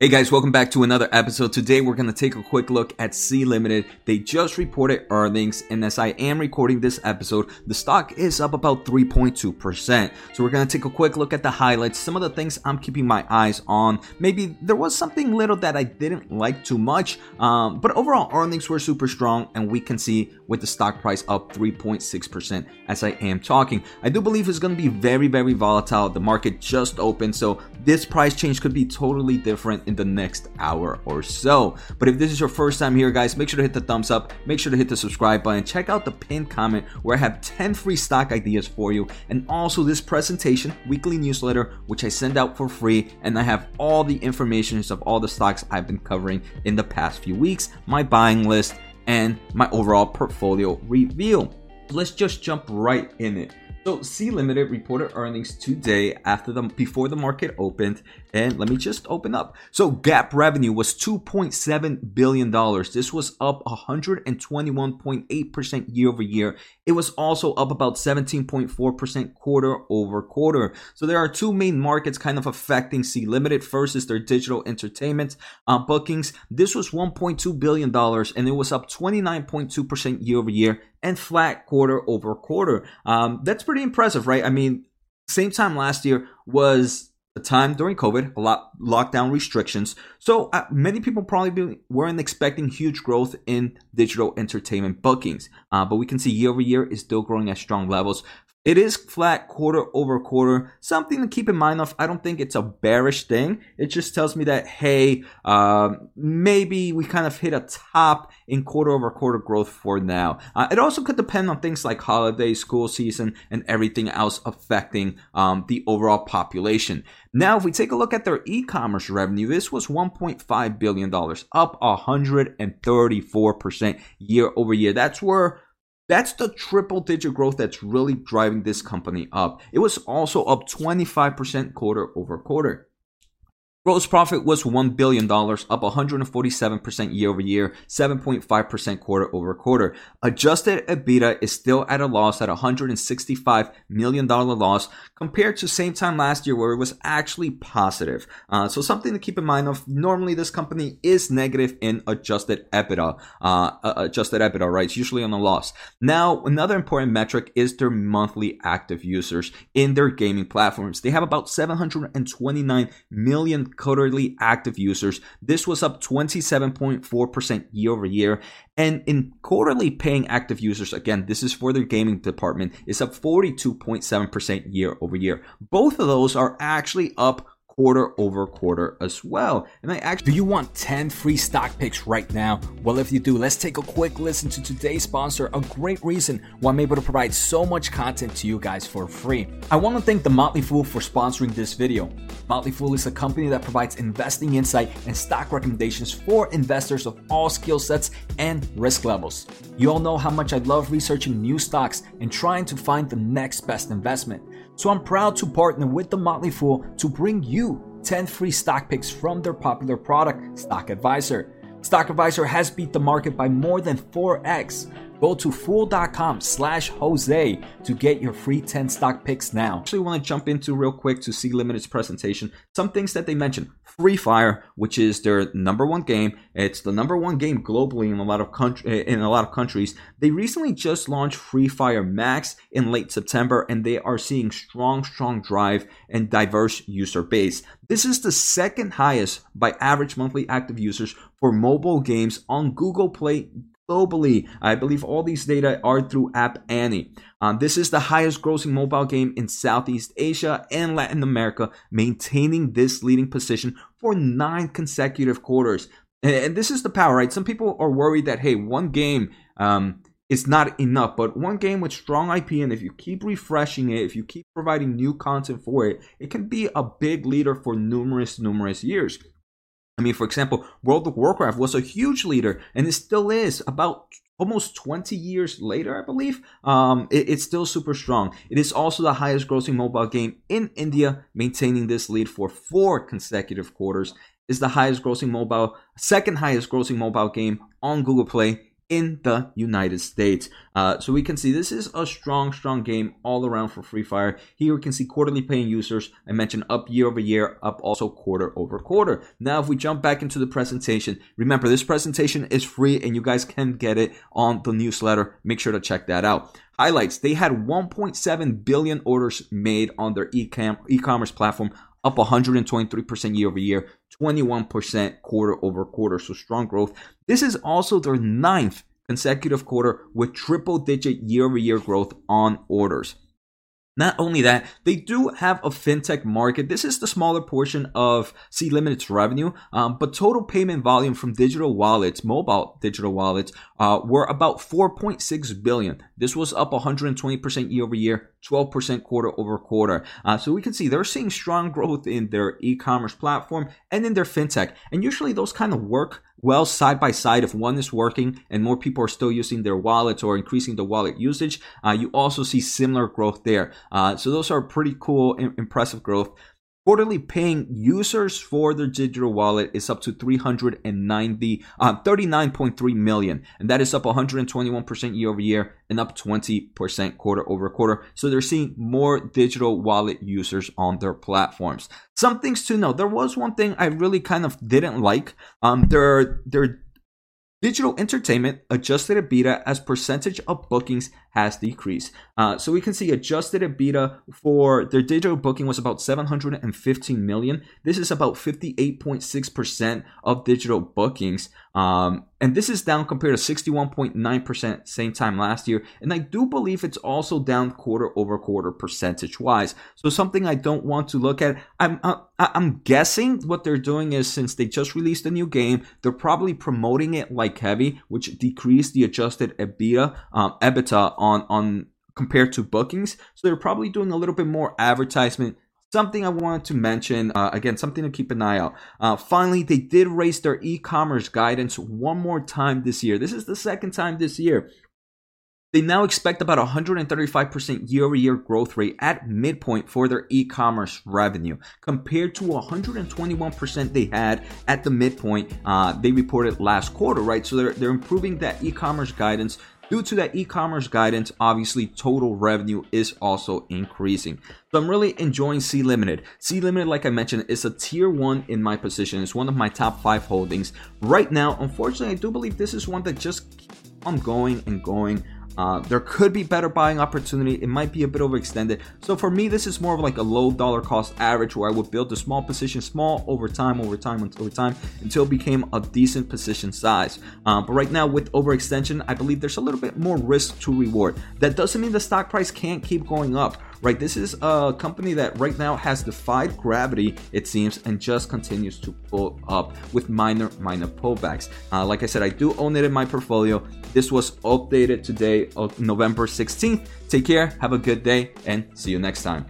Hey guys, welcome back to another episode. Today we're going to take a quick look at Sea Limited. They just reported earnings, and as I am recording this episode, the stock is up about 3.2%. So we're going to take a quick look at the highlights, some of the things I'm keeping my eyes on. Maybe there was something little that I didn't like too much, um, but overall earnings were super strong, and we can see with the stock price up 3.6% as I am talking. I do believe it's going to be very, very volatile. The market just opened, so this price change could be totally different in the next hour or so. But if this is your first time here, guys, make sure to hit the thumbs up, make sure to hit the subscribe button, check out the pinned comment where I have 10 free stock ideas for you, and also this presentation, weekly newsletter, which I send out for free, and I have all the information of all the stocks I've been covering in the past few weeks, my buying list, and my overall portfolio review. Let's just jump right in it. So Sea Limited reported earnings today after the before the market opened, and let me just open up. So GAAP revenue was 2.7 billion dollars. This was up 121.8 percent year over year. It was also up about 17.4 percent quarter over quarter. So there are two main markets kind of affecting Sea Limited. First is their digital entertainment uh, bookings. This was 1.2 billion dollars, and it was up 29.2 percent year over year and flat quarter over quarter. Um, that's pretty impressive, right? I mean, same time last year was time during COVID, a lot lockdown restrictions. So uh, many people probably be, weren't expecting huge growth in digital entertainment bookings, uh, but we can see year over year is still growing at strong levels. It is flat quarter over quarter. Something to keep in mind of. I don't think it's a bearish thing. It just tells me that hey, uh, maybe we kind of hit a top in quarter over quarter growth for now. Uh, it also could depend on things like holiday, school season, and everything else affecting um, the overall population. Now, if we take a look at their e-commerce revenue, this was 1.5 billion dollars, up 134 percent year over year. That's where that's the triple digit growth that's really driving this company up. It was also up 25% quarter over quarter. Gross profit was $1 billion, up 147% year over year, 7.5% quarter over quarter. Adjusted EBITDA is still at a loss at $165 million loss compared to same time last year where it was actually positive. Uh, so something to keep in mind of normally this company is negative in adjusted EBITDA, uh, adjusted EBITDA, right? It's usually on a loss. Now, another important metric is their monthly active users in their gaming platforms. They have about 729 million quarterly active users. This was up 27.4% year over year. And in quarterly paying active users, again, this is for their gaming department, is up 42.7% year over year. Both of those are actually up quarter over quarter as well. And I actually Do you want 10 free stock picks right now? Well, if you do, let's take a quick listen to today's sponsor, a great reason why I'm able to provide so much content to you guys for free. I want to thank the Motley Fool for sponsoring this video. Motley Fool is a company that provides investing insight and stock recommendations for investors of all skill sets and risk levels. You all know how much I love researching new stocks and trying to find the next best investment. So I'm proud to partner with the Motley Fool to bring you 10 free stock picks from their popular product, Stock Advisor. Stock Advisor has beat the market by more than 4x. Go to fool.com slash Jose to get your free 10 stock picks now. actually want to jump into real quick to Sea Limited's presentation. Some things that they mentioned. Free Fire, which is their number one game. It's the number one game globally in a lot of country, in a lot of countries. They recently just launched Free Fire Max in late September, and they are seeing strong, strong drive and diverse user base. This is the second highest by average monthly active users for mobile games on Google Play globally. I believe all these data are through App Annie. Um, this is the highest grossing mobile game in Southeast Asia and Latin America, maintaining this leading position for nine consecutive quarters. And, and this is the power, right? Some people are worried that, hey, one game um, is not enough, but one game with strong IP, and if you keep refreshing it, if you keep providing new content for it, it can be a big leader for numerous, numerous years. I mean, for example, World of Warcraft was a huge leader, and it still is. About almost 20 years later, I believe, um, it, it's still super strong. It is also the highest grossing mobile game in India, maintaining this lead for four consecutive quarters. Is the highest grossing mobile, second highest grossing mobile game on Google Play in the United States. Uh, so we can see this is a strong, strong game all around for Free Fire. Here we can see quarterly paying users. I mentioned up year over year, up also quarter over quarter. Now, if we jump back into the presentation, remember this presentation is free and you guys can get it on the newsletter. Make sure to check that out. Highlights they had 1.7 billion orders made on their e-commerce platform up 123% year over year, 21% quarter over quarter. So strong growth. This is also their ninth consecutive quarter with triple digit year over year growth on orders. Not only that, they do have a fintech market. This is the smaller portion of Sea Limited's revenue, um, but total payment volume from digital wallets, mobile digital wallets, uh, were about 4.6 billion. This was up 120% year over year, 12% quarter over quarter. Uh, so we can see they're seeing strong growth in their e-commerce platform and in their fintech. And usually those kind of work well side by side if one is working and more people are still using their wallets or increasing the wallet usage uh, you also see similar growth there. Uh, so those are pretty cool impressive growth Quarterly paying users for their digital wallet is up to 390, uh, 39.3 million, and that is up 121% year over year and up 20% quarter over quarter. So they're seeing more digital wallet users on their platforms. Some things to know. There was one thing I really kind of didn't like. Um, their their Digital entertainment adjusted EBITDA as percentage of bookings has decreased. Uh, so we can see adjusted EBITDA for their digital booking was about 715 million. This is about 58.6% of digital bookings. Um, and this is down compared to 61.9% same time last year. And I do believe it's also down quarter over quarter percentage wise. So something I don't want to look at. I'm, uh, I'm guessing what they're doing is since they just released a new game, they're probably promoting it like heavy, which decreased the adjusted EBITDA, um, EBITDA on, on compared to bookings. So they're probably doing a little bit more advertisement Something I wanted to mention, uh, again, something to keep an eye out. Uh, finally, they did raise their e commerce guidance one more time this year. This is the second time this year. They now expect about 135% year over year growth rate at midpoint for their e commerce revenue, compared to 121% they had at the midpoint uh, they reported last quarter, right? So they're, they're improving that e commerce guidance Due to that e-commerce guidance, obviously total revenue is also increasing. So I'm really enjoying Sea Limited. Sea Limited, like I mentioned, is a tier one in my position. It's one of my top five holdings. Right now, unfortunately, I do believe this is one that just on going and going. Uh, there could be better buying opportunity. It might be a bit overextended. So for me, this is more of like a low dollar cost average where I would build a small position, small over time, over time, over time, until it became a decent position size. Uh, but right now, with overextension, I believe there's a little bit more risk to reward. That doesn't mean the stock price can't keep going up right? This is a company that right now has defied gravity, it seems, and just continues to pull up with minor, minor pullbacks. Uh, like I said, I do own it in my portfolio. This was updated today, November 16th. Take care, have a good day, and see you next time.